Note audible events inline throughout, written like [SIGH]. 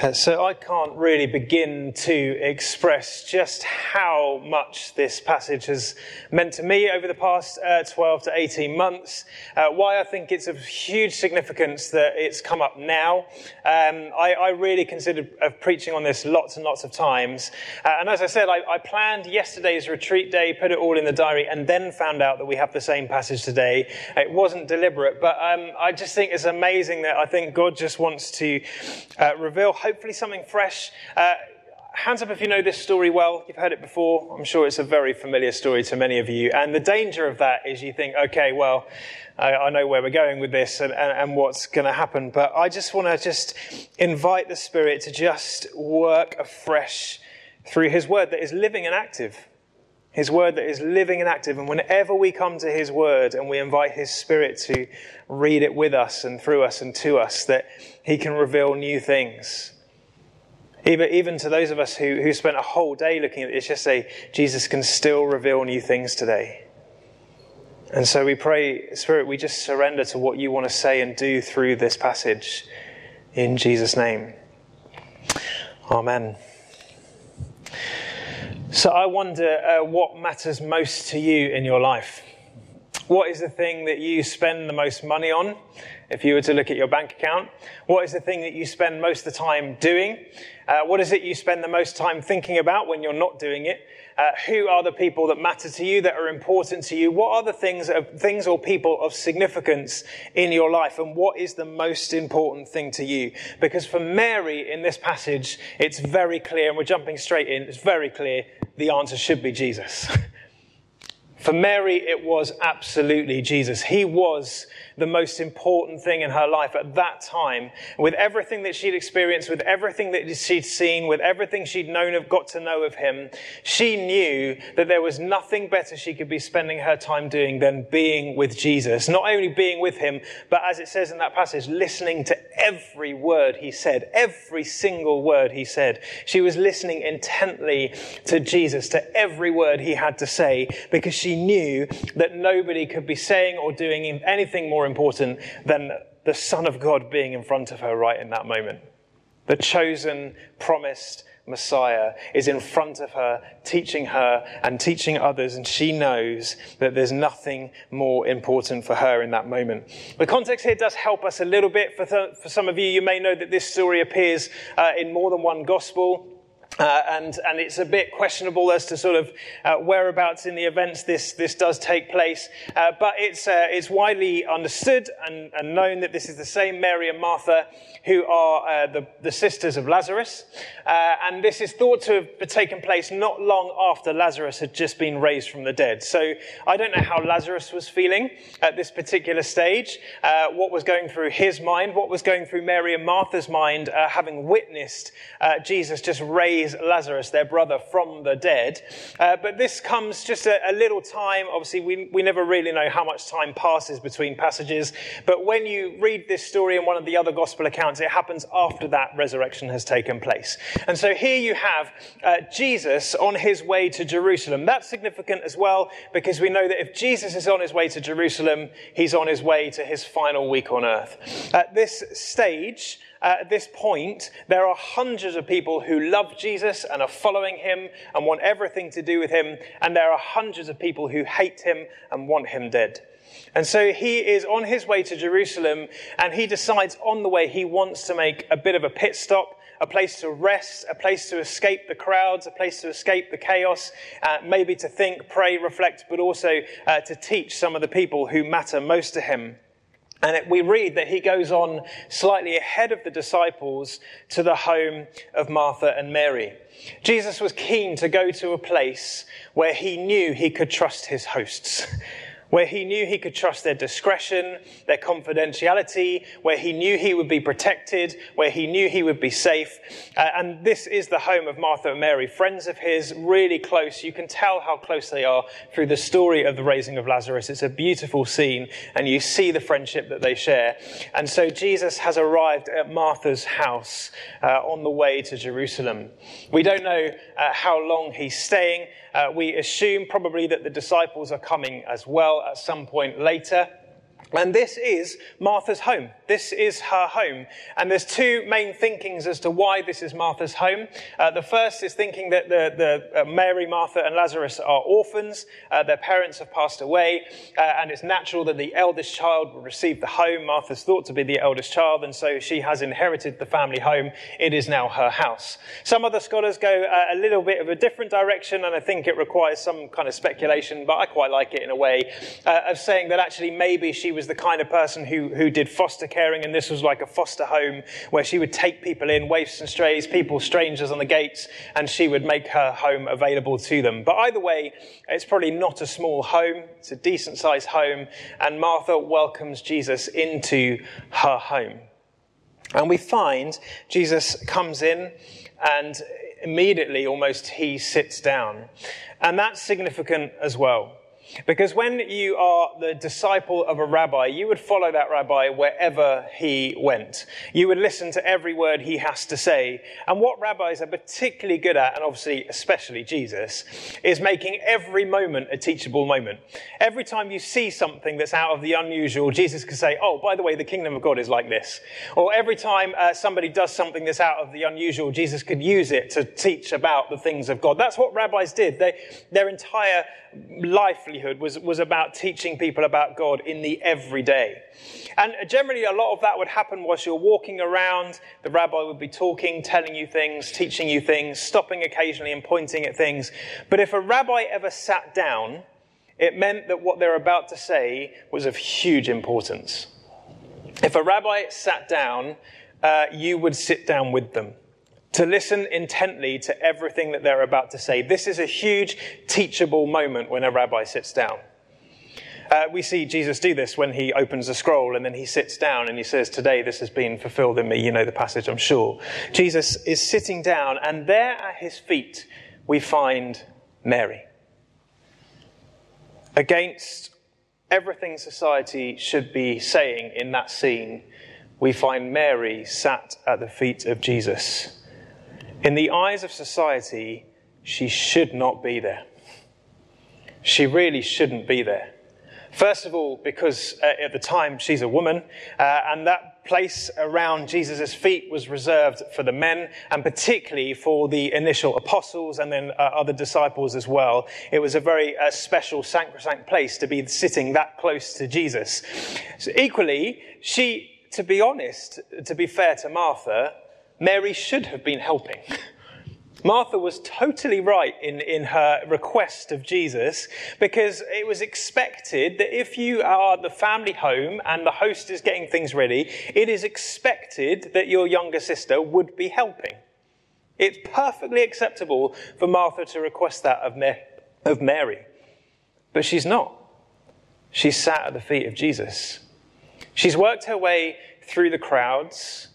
Uh, so I can't really begin to express just how much this passage has meant to me over the past uh, 12 to 18 months. Uh, why I think it's of huge significance that it's come up now. Um, I, I, really considered preaching on this lots and lots of times. Uh, and as I said, I, I, planned yesterday's retreat day, put it all in the diary, and then found out that we have the same passage today. It wasn't deliberate, but um, I just think it's amazing that I think God just wants to uh, reveal hopefully something fresh. Uh, hands up if you know this story well. You've heard it before. I'm sure it's a very familiar story to many of you. And the danger of that is you think, okay, well, I, I know where we're going with this and, and, and what's going to happen. But I just want to just invite the Spirit to just work afresh through His Word that is living and active. His Word that is living and active. And whenever we come to His Word and we invite His Spirit to read it with us and through us and to us, that He can reveal new things even, even to those of us who, who spent a whole day looking at just say, Jesus can still reveal new things today. And so we pray, Spirit, we just surrender to what you want to say and do through this passage in Jesus' name. Amen. So I wonder uh, what matters most to you in your life. What is the thing that you spend the most money on? If you were to look at your bank account, what is the thing that you spend most of the time doing? Uh, what is it you spend the most time thinking about when you're not doing it? Uh, who are the people that matter to you, that are important to you? What are the things, things or people of significance in your life? And what is the most important thing to you? Because for Mary in this passage, it's very clear, and we're jumping straight in, it's very clear the answer should be Jesus. [LAUGHS] For Mary, it was absolutely Jesus. He was the most important thing in her life at that time. With everything that she'd experienced, with everything that she'd seen, with everything she'd known of, got to know of him, she knew that there was nothing better she could be spending her time doing than being with Jesus. Not only being with him, but as it says in that passage, listening to every word he said, every single word he said. She was listening intently to Jesus, to every word he had to say, because she knew that nobody could be saying or doing anything more important than the Son of God being in front of her right in that moment. The chosen, promised Messiah is in front of her, teaching her and teaching others, and she knows that there's nothing more important for her in that moment. The context here does help us a little bit. For, th- for some of you, you may know that this story appears uh, in more than one gospel. Uh, and, and it's a bit questionable as to sort of uh, whereabouts in the events this, this does take place. Uh, but it's, uh, it's widely understood and, and known that this is the same Mary and Martha who are uh, the, the sisters of Lazarus. Uh, and this is thought to have taken place not long after Lazarus had just been raised from the dead. So I don't know how Lazarus was feeling at this particular stage, what was going through his mind, what was going through Mary and Martha's mind, having witnessed Jesus just raised raise Lazarus, their brother, from the dead. Uh, but this comes just a, a, little time. Obviously, we, we never really know how much time passes between passages. But when you read this story in one of the other gospel accounts, it happens after that resurrection has taken place. And so here you have uh, Jesus on his way to Jerusalem. That's significant as well because we know that if Jesus is on his way to Jerusalem, he's on his way to his final week on earth. At this stage, at this point, there are hundreds of people who love Jesus and are following him and want everything to do with him, and there are hundreds of people who hate him and want him dead. And so he is on his way to Jerusalem, and he decides on the way he wants to make a bit of a pit stop a place to rest, a place to escape the crowds, a place to escape the chaos, uh, maybe to think, pray, reflect, but also uh, to teach some of the people who matter most to him. And it, we read that he goes on slightly ahead of the disciples to the home of Martha and Mary. Jesus was keen to go to a place where he knew he could trust his hosts, [LAUGHS] where he knew he could trust their discretion, their confidentiality, where he knew he would be protected, where he knew he would be safe. Uh, and this is the home of Martha and Mary, friends of his, really close. You can tell how close they are through the story of the raising of Lazarus. It's a beautiful scene, and you see the friendship that they share. And so Jesus has arrived at Martha's house uh, on the way to Jerusalem. We don't know uh, how long he's staying. Uh, we assume probably that the disciples are coming as well at some point later. And this is Martha's home. This is her home. And there's two main thinkings as to why this is Martha's home. Uh, the first is thinking that the, the uh, Mary, Martha, and Lazarus are orphans. Uh, their parents have passed away, uh, and it's natural that the eldest child will receive the home. Martha's thought to be the eldest child, and so she has inherited the family home. It is now her house. Some other scholars go uh, a little bit of a different direction, and I think it requires some kind of speculation, but I quite like it in a way, uh, of saying that actually maybe she was was the kind of person who, who did foster caring, and this was like a foster home where she would take people in, waifs and strays, people, strangers on the gates, and she would make her home available to them. But either way, it's probably not a small home, it's a decent sized home, and Martha welcomes Jesus into her home. And we find Jesus comes in and immediately almost he sits down. And that's significant as well. Because when you are the disciple of a rabbi, you would follow that rabbi wherever he went. You would listen to every word he has to say. And what rabbis are particularly good at, and obviously especially Jesus, is making every moment a teachable moment. Every time you see something that's out of the unusual, Jesus can say, Oh, by the way, the kingdom of God is like this. Or every time uh, somebody does something that's out of the unusual, Jesus could use it to teach about the things of God. That's what rabbis did. They, their entire livelihood was, was about teaching people about God in the everyday. And generally, a lot of that would happen whilst you're walking around. The rabbi would be talking, telling you things, teaching you things, stopping occasionally and pointing at things. But if a rabbi ever sat down, it meant that what they're about to say was of huge importance. If a rabbi sat down, uh, you would sit down with them to listen intently to everything that they're about to say. This is a huge teachable moment when a rabbi sits down. Uh, we see Jesus do this when he opens a scroll and then he sits down and he says, Today this has been fulfilled in me. You know the passage, I'm sure. Jesus is sitting down, and there at his feet we find Mary. Against everything society should be saying in that scene, we find Mary sat at the feet of Jesus. In the eyes of society, she should not be there. She really shouldn't be there. First of all, because uh, at the time she's a woman, uh, and that place around Jesus' feet was reserved for the men, and particularly for the initial apostles and then uh, other disciples as well. It was a very uh, special, sacrosanct place to be sitting that close to Jesus. So equally, she, to be honest, to be fair to Martha, Mary should have been helping. Martha was totally right in, in her request of Jesus because it was expected that if you are the family home and the host is getting things ready, it is expected that your younger sister would be helping. It's perfectly acceptable for Martha to request that of, of Mary. But she's not. She's sat at the feet of Jesus. She's worked her way through the crowds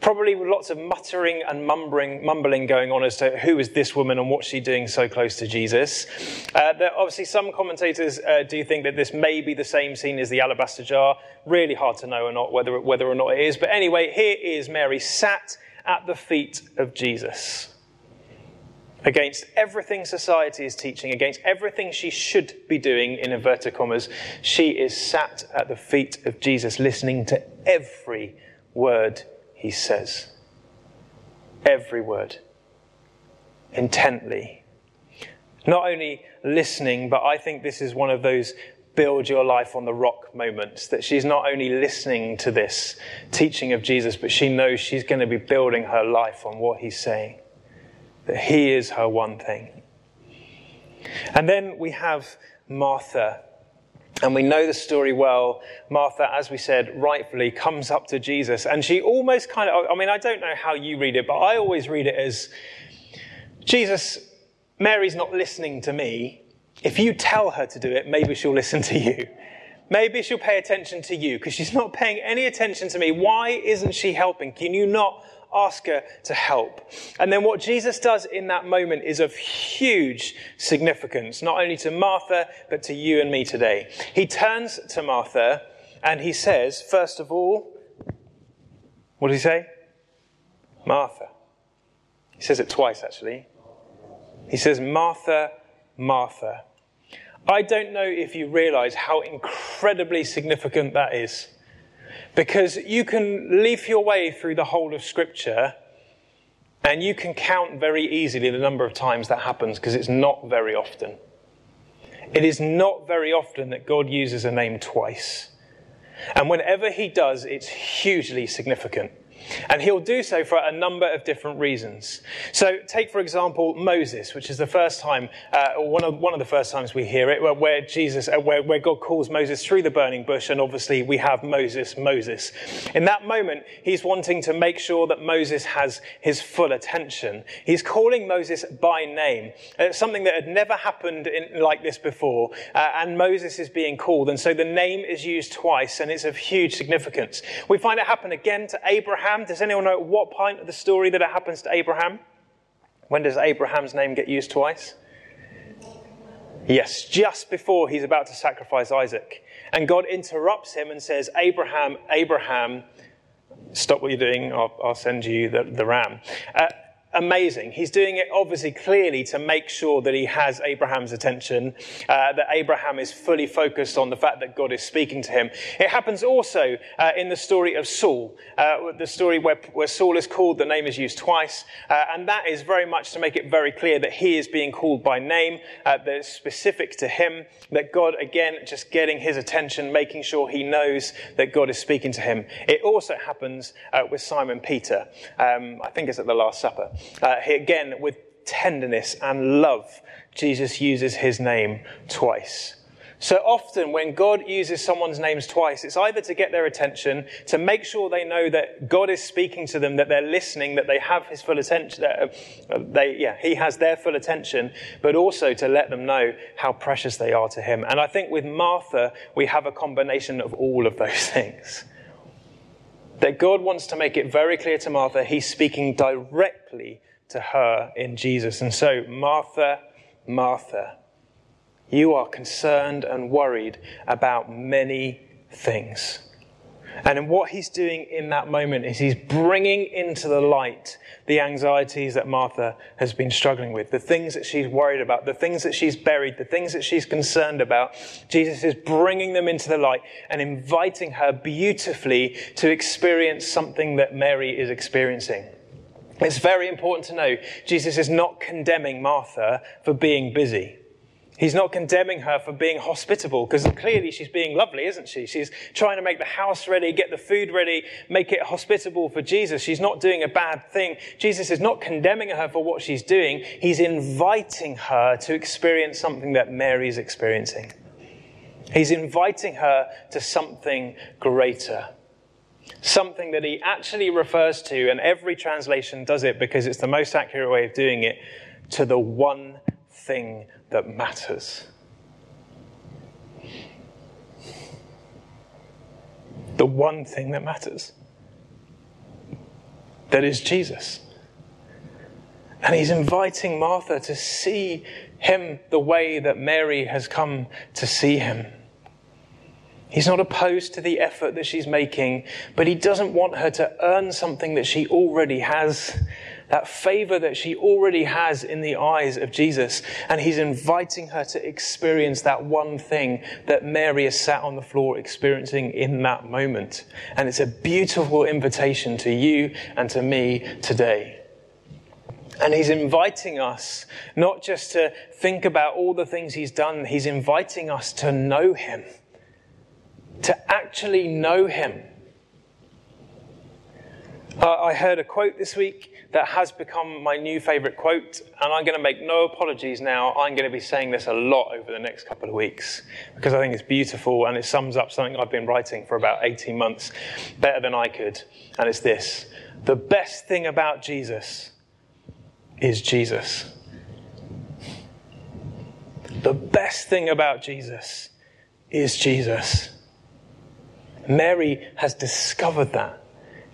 probably with lots of muttering and mumbling, mumbling going on as to who is this woman and what's she doing so close to Jesus. Uh, there, obviously, some commentators uh, do think that this may be the same scene as the alabaster jar. Really hard to know or not whether, whether or not it is. But anyway, here is Mary sat at the feet of Jesus. Against everything society is teaching, against everything she should be doing, in inverted commas, she is sat at the feet of Jesus, listening to every word he says. Every word. Intently. Not only listening, but I think this is one of those build your life on the rock moments that she's not only listening to this teaching of Jesus, but she knows she's going to be building her life on what he's saying. That he is her one thing. And then we have Martha and we know the story well. Martha, as we said, rightfully comes up to Jesus. And she almost kind of, I mean, I don't know how you read it, but I always read it as Jesus, Mary's not listening to me. If you tell her to do it, maybe she'll listen to you. Maybe she'll pay attention to you because she's not paying any attention to me. Why isn't she helping? Can you not ask her to help. And then what Jesus does in that moment is of huge significance, not only to Martha, but to you and me today. He turns to Martha and he says, first of all, what does he say? Martha. He says it twice, actually. He says, Martha, Martha. I don't know if you realize how incredibly significant that is. Because you can leaf your way through the whole of Scripture and you can count very easily the number of times that happens because it's not very often. It is not very often that God uses a name twice. And whenever he does, it's hugely significant. And he'll do so for a number of different reasons. So, take for example Moses, which is the first time, uh, one of, one of the first times we hear it, where, where Jesus, uh, where, where God calls Moses through the burning bush, and obviously we have Moses, Moses. In that moment, he's wanting to make sure that Moses has his full attention. He's calling Moses by name, uh, something that had never happened in, like this before, uh, and Moses is being called, and so the name is used twice, and it's of huge significance. We find it happen again to Abraham. Abraham. Does anyone know at what point of the story that it happens to Abraham? When does Abraham's name get used twice? Yes, just before he's about to sacrifice Isaac. And God interrupts him and says, Abraham, Abraham, stop what you're doing, I'll, I'll send you the, the ram. Uh, amazing. He's doing it obviously clearly to make sure that he has Abraham's attention, uh, that Abraham is fully focused on the fact that God is speaking to him. It happens also uh, in the story of Saul, uh, the story where, where, Saul is called, the name is used twice, uh, and that is very much to make it very clear that he is being called by name, uh, that it's specific to him, that God, again, just getting his attention, making sure he knows that God is speaking to him. It also happens uh, with Simon Peter. Um, I think it's at the Last Supper. Uh, he, again, with tenderness and love, Jesus uses his name twice. So often, when God uses someone's names twice, it's either to get their attention, to make sure they know that God is speaking to them, that they're listening, that they have His full attention, uh, they, yeah, He has their full attention, but also to let them know how precious they are to Him. And I think with Martha, we have a combination of all of those [LAUGHS] things that God wants to make it very clear to Martha, he's speaking directly to her in Jesus. And so, Martha, Martha, you are concerned and worried about many things. And what he's doing in that moment is he's bringing into the light the anxieties that Martha has been struggling with, the things that she's worried about, the things that she's buried, the things that she's concerned about. Jesus is bringing them into the light and inviting her beautifully to experience something that Mary is experiencing. It's very important to know Jesus is not condemning Martha for being busy. He's not condemning her for being hospitable because clearly she's being lovely, isn't she? She's trying to make the house ready, get the food ready, make it hospitable for Jesus. She's not doing a bad thing. Jesus is not condemning her for what she's doing. He's inviting her to experience something that Mary's experiencing. He's inviting her to something greater. Something that he actually refers to, and every translation does it because it's the most accurate way of doing it, to the one thing that matters. The one thing that matters. That is Jesus. And he's inviting Martha to see him the way that Mary has come to see him. He's not opposed to the effort that she's making, but he doesn't want her to earn something that she already has that favor that she already has in the eyes of Jesus. And he's inviting her to experience that one thing that Mary is sat on the floor experiencing in that moment. And it's a beautiful invitation to you and to me today. And he's inviting us not just to think about all the things he's done, he's inviting us to know him, to actually know him. Uh, I heard a quote this week that has become my new favorite quote, and I'm going to make no apologies now. I'm going to be saying this a lot over the next couple of weeks because I think it's beautiful and it sums up something I've been writing for about 18 months better than I could. And it's this The best thing about Jesus is Jesus. The best thing about Jesus is Jesus. Mary has discovered that.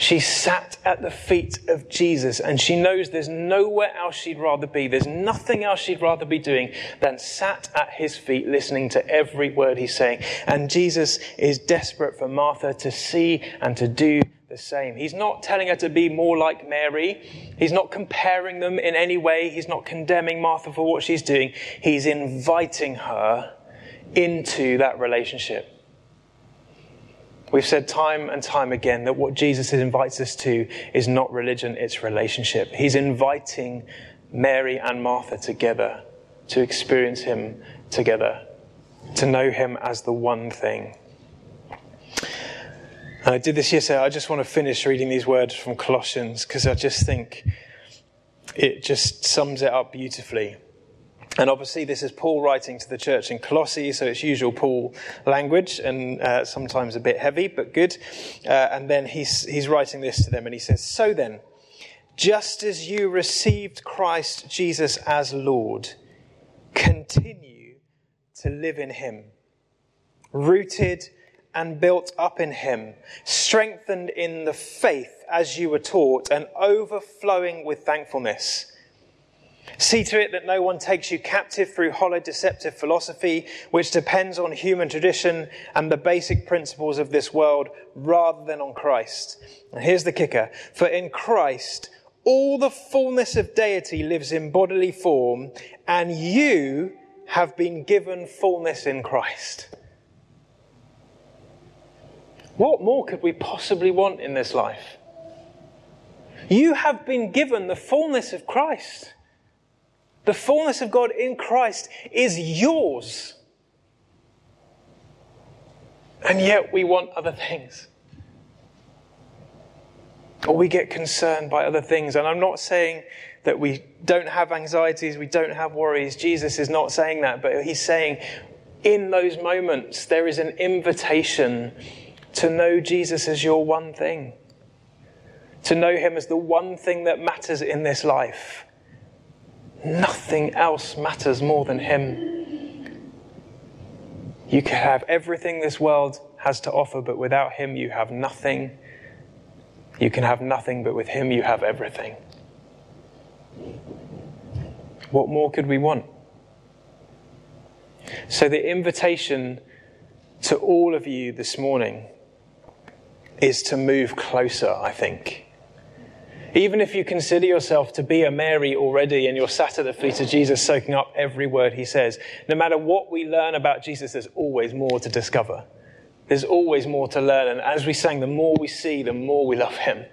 She sat at the feet of Jesus and she knows there's nowhere else she'd rather be. There's nothing else she'd rather be doing than sat at his feet listening to every word he's saying. And Jesus is desperate for Martha to see and to do the same. He's not telling her to be more like Mary. He's not comparing them in any way. He's not condemning Martha for what she's doing. He's inviting her into that relationship. We've said time and time again that what Jesus invites us to is not religion, it's relationship. He's inviting Mary and Martha together to experience Him together, to know Him as the one thing. And I did this yesterday. I just want to finish reading these words from Colossians because I just think it just sums it up beautifully. And obviously, this is Paul writing to the church in Colossae, so it's usual Paul language and uh, sometimes a bit heavy, but good. Uh, and then he's, he's writing this to them, and he says, So then, just as you received Christ Jesus as Lord, continue to live in him, rooted and built up in him, strengthened in the faith as you were taught, and overflowing with thankfulness. See to it that no one takes you captive through hollow deceptive philosophy, which depends on human tradition and the basic principles of this world rather than on Christ. And here's the kicker. For in Christ, all the fullness of deity lives in bodily form, and you have been given fullness in Christ. What more could we possibly want in this life? You have been given the fullness of Christ. The fullness of God in Christ is yours. And yet we want other things. Or we get concerned by other things. And I'm not saying that we don't have anxieties, we don't have worries. Jesus is not saying that, but he's saying in those moments there is an invitation to know Jesus as your one thing, to know him as the one thing that matters in this life. Nothing else matters more than Him. You can have everything this world has to offer, but without Him, you have nothing. You can have nothing, but with Him, you have everything. What more could we want? So, the invitation to all of you this morning is to move closer, I think. Even if you consider yourself to be a Mary already and you're sat at the feet of Jesus soaking up every word he says, no matter what we learn about Jesus, there's always more to discover. There's always more to learn. And as we sang, the more we see, the more we love him.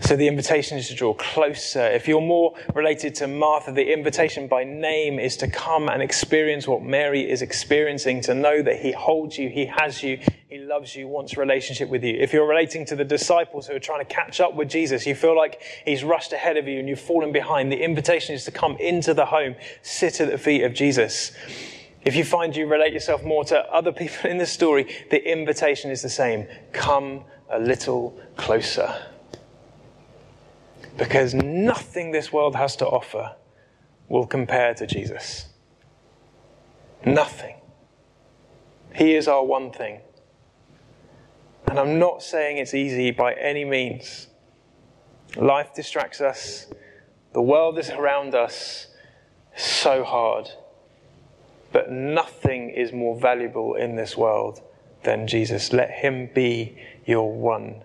So the invitation is to draw closer. If you're more related to Martha, the invitation by name is to come and experience what Mary is experiencing, to know that he holds you, he has you, he loves you, wants relationship with you. If you're relating to the disciples who are trying to catch up with Jesus, you feel like he's rushed ahead of you and you've fallen behind, the invitation is to come into the home, sit at the feet of Jesus. If you find you relate yourself more to other [LAUGHS] people in the story, the invitation is the same. Come a little closer because nothing this world has to offer will compare to Jesus. Nothing. He is our one thing. And I'm not saying it's easy by any means. Life distracts us, the world is around us so hard. But nothing is more valuable in this world than Jesus. Let him be your one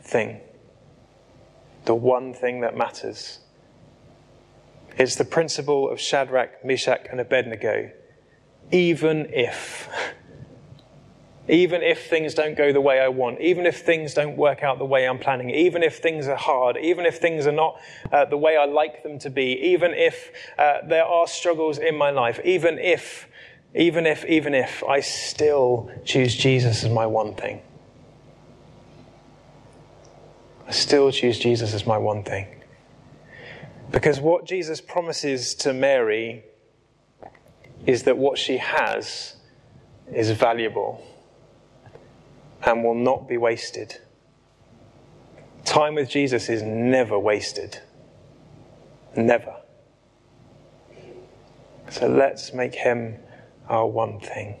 thing the one thing that matters. It's the principle of Shadrach, Meshach, and Abednego. Even if, even if things don't go the way I want, even if things don't work out the way I'm planning, even if things are hard, even if things are not uh, the way I like them to be, even if uh, there are struggles in my life, even if, even if, even if, I still choose Jesus as my one thing. I still choose Jesus as my one thing. Because what Jesus promises to Mary is that what she has is valuable and will not be wasted. Time with Jesus is never wasted. Never. So let's make him our one thing.